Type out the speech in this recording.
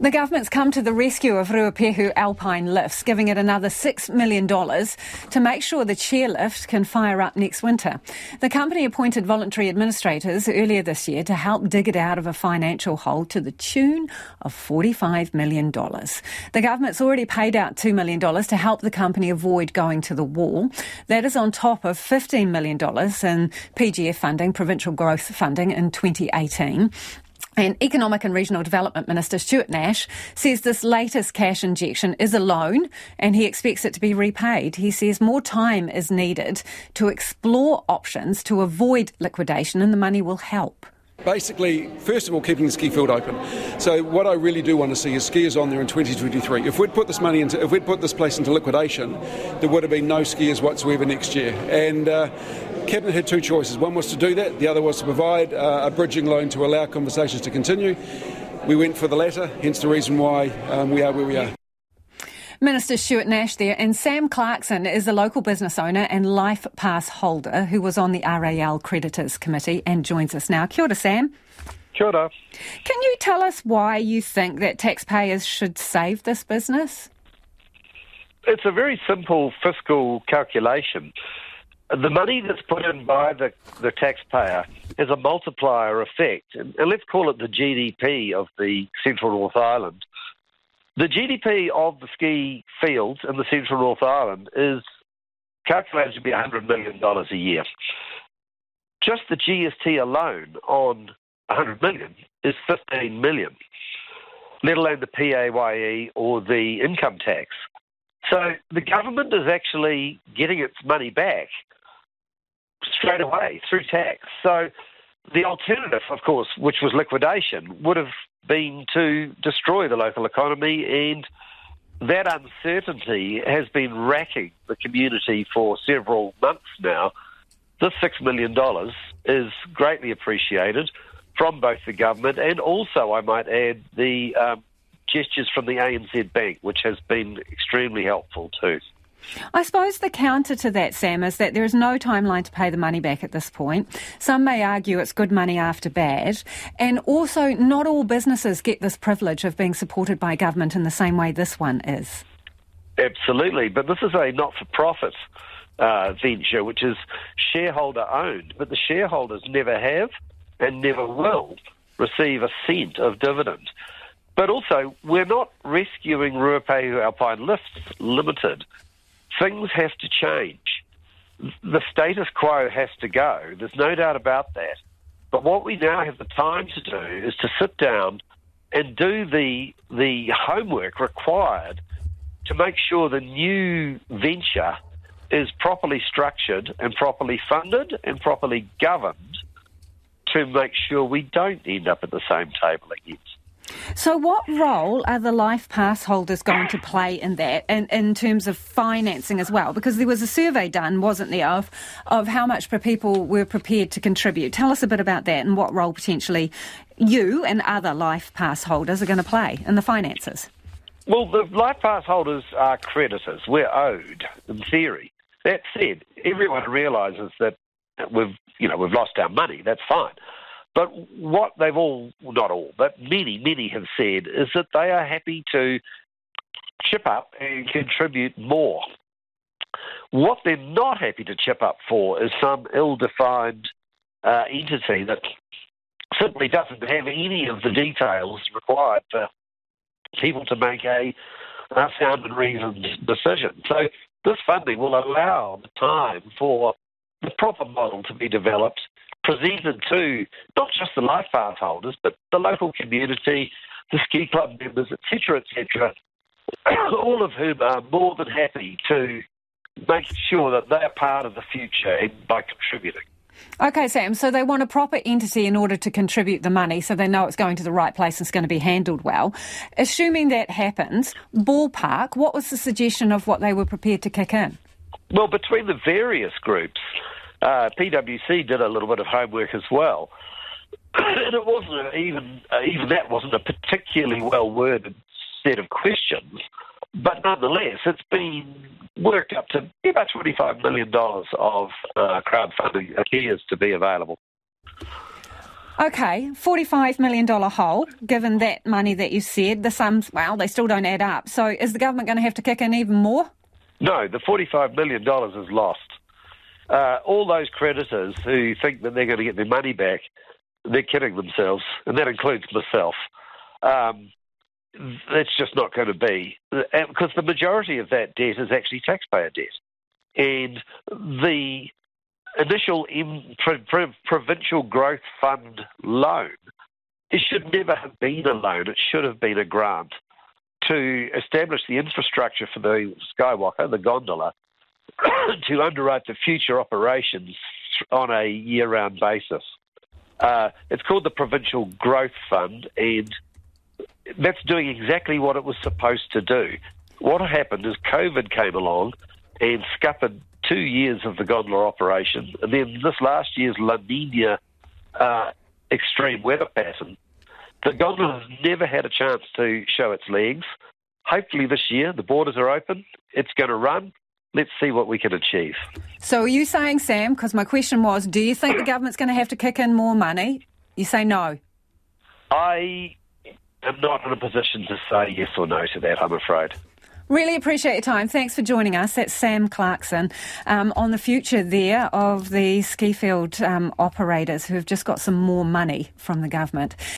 The government's come to the rescue of Ruapehu Alpine Lifts, giving it another $6 million to make sure the chairlift can fire up next winter. The company appointed voluntary administrators earlier this year to help dig it out of a financial hole to the tune of $45 million. The government's already paid out $2 million to help the company avoid going to the wall. That is on top of $15 million in PGF funding, provincial growth funding in 2018. And Economic and Regional Development Minister Stuart Nash says this latest cash injection is a loan and he expects it to be repaid. He says more time is needed to explore options to avoid liquidation and the money will help. Basically, first of all, keeping the ski field open. So, what I really do want to see is skiers on there in 2023. If we'd put this money into, if we'd put this place into liquidation, there would have been no skiers whatsoever next year. And uh, Cabinet had two choices. One was to do that, the other was to provide uh, a bridging loan to allow conversations to continue. We went for the latter, hence the reason why um, we are where we are. Minister Stuart Nash there, and Sam Clarkson is a local business owner and Life Pass holder who was on the RAL Creditors Committee and joins us now. Kia ora, Sam. Kia ora. Can you tell us why you think that taxpayers should save this business? It's a very simple fiscal calculation the money that's put in by the, the taxpayer has a multiplier effect. And, and, let's call it the GDP of the Central North Island. The GDP of the ski fields in the Central North Island is calculated to be $100 million a year. Just the GST alone on 100 million is 15 million, let alone the PAYE or the income tax. So the government is actually getting its money back straight away through tax. So the alternative, of course, which was liquidation, would have been to destroy the local economy and that uncertainty has been racking the community for several months now. This $6 million is greatly appreciated from both the government and also, I might add, the um, gestures from the ANZ Bank, which has been extremely helpful too. I suppose the counter to that, Sam, is that there is no timeline to pay the money back at this point. Some may argue it's good money after bad. And also, not all businesses get this privilege of being supported by government in the same way this one is. Absolutely. But this is a not for profit uh, venture, which is shareholder owned. But the shareholders never have and never will receive a cent of dividend. But also, we're not rescuing Ruapehu Alpine Lifts Limited things have to change. The status quo has to go. There's no doubt about that. But what we now have the time to do is to sit down and do the the homework required to make sure the new venture is properly structured and properly funded and properly governed to make sure we don't end up at the same table again. So, what role are the life pass holders going to play in that, and in terms of financing as well? Because there was a survey done, wasn't there, of of how much people were prepared to contribute. Tell us a bit about that and what role potentially you and other life pass holders are going to play in the finances. Well, the life pass holders are creditors. We're owed, in theory. That said, everyone realises that we've you know we've lost our money. That's fine. But what they've all, not all, but many, many have said is that they are happy to chip up and contribute more. What they're not happy to chip up for is some ill defined uh, entity that simply doesn't have any of the details required for people to make a, a sound and reasoned decision. So this funding will allow the time for the proper model to be developed presented to not just the life pass holders, but the local community, the ski club members, etc., etc., all of whom are more than happy to make sure that they're part of the future by contributing. Okay, Sam, so they want a proper entity in order to contribute the money so they know it's going to the right place and it's going to be handled well. Assuming that happens, ballpark, what was the suggestion of what they were prepared to kick in? Well, between the various groups, uh, PwC did a little bit of homework as well, and it wasn't even uh, even that wasn't a particularly well worded set of questions, but nonetheless, it's been worked up to about twenty five million dollars of uh, crowdfunding appears to be available. Okay, $45 million hole, given that money that you said, the sums, well, they still don't add up. So is the government going to have to kick in even more? No, the $45 million is lost. Uh, all those creditors who think that they're going to get their money back, they're kidding themselves, and that includes myself. Um, that's just not going to be, because the majority of that debt is actually taxpayer debt. And the initial provincial growth fund loan, it should never have been a loan. It should have been a grant to establish the infrastructure for the Sky Waka, the gondola, to underwrite the future operations on a year-round basis. Uh, it's called the Provincial Growth Fund, and that's doing exactly what it was supposed to do. What happened is COVID came along and scuppered two years of the gondola operation, and then this last year's La Nina uh, extreme weather pattern. The gondola has never had a chance to show its legs. Hopefully, this year the borders are open. It's going to run. Let's see what we can achieve. So, are you saying, Sam? Because my question was, do you think the government's going to have to kick in more money? You say no. I am not in a position to say yes or no to that. I'm afraid. Really appreciate your time. Thanks for joining us. That's Sam Clarkson um, on the future there of the ski field um, operators who have just got some more money from the government.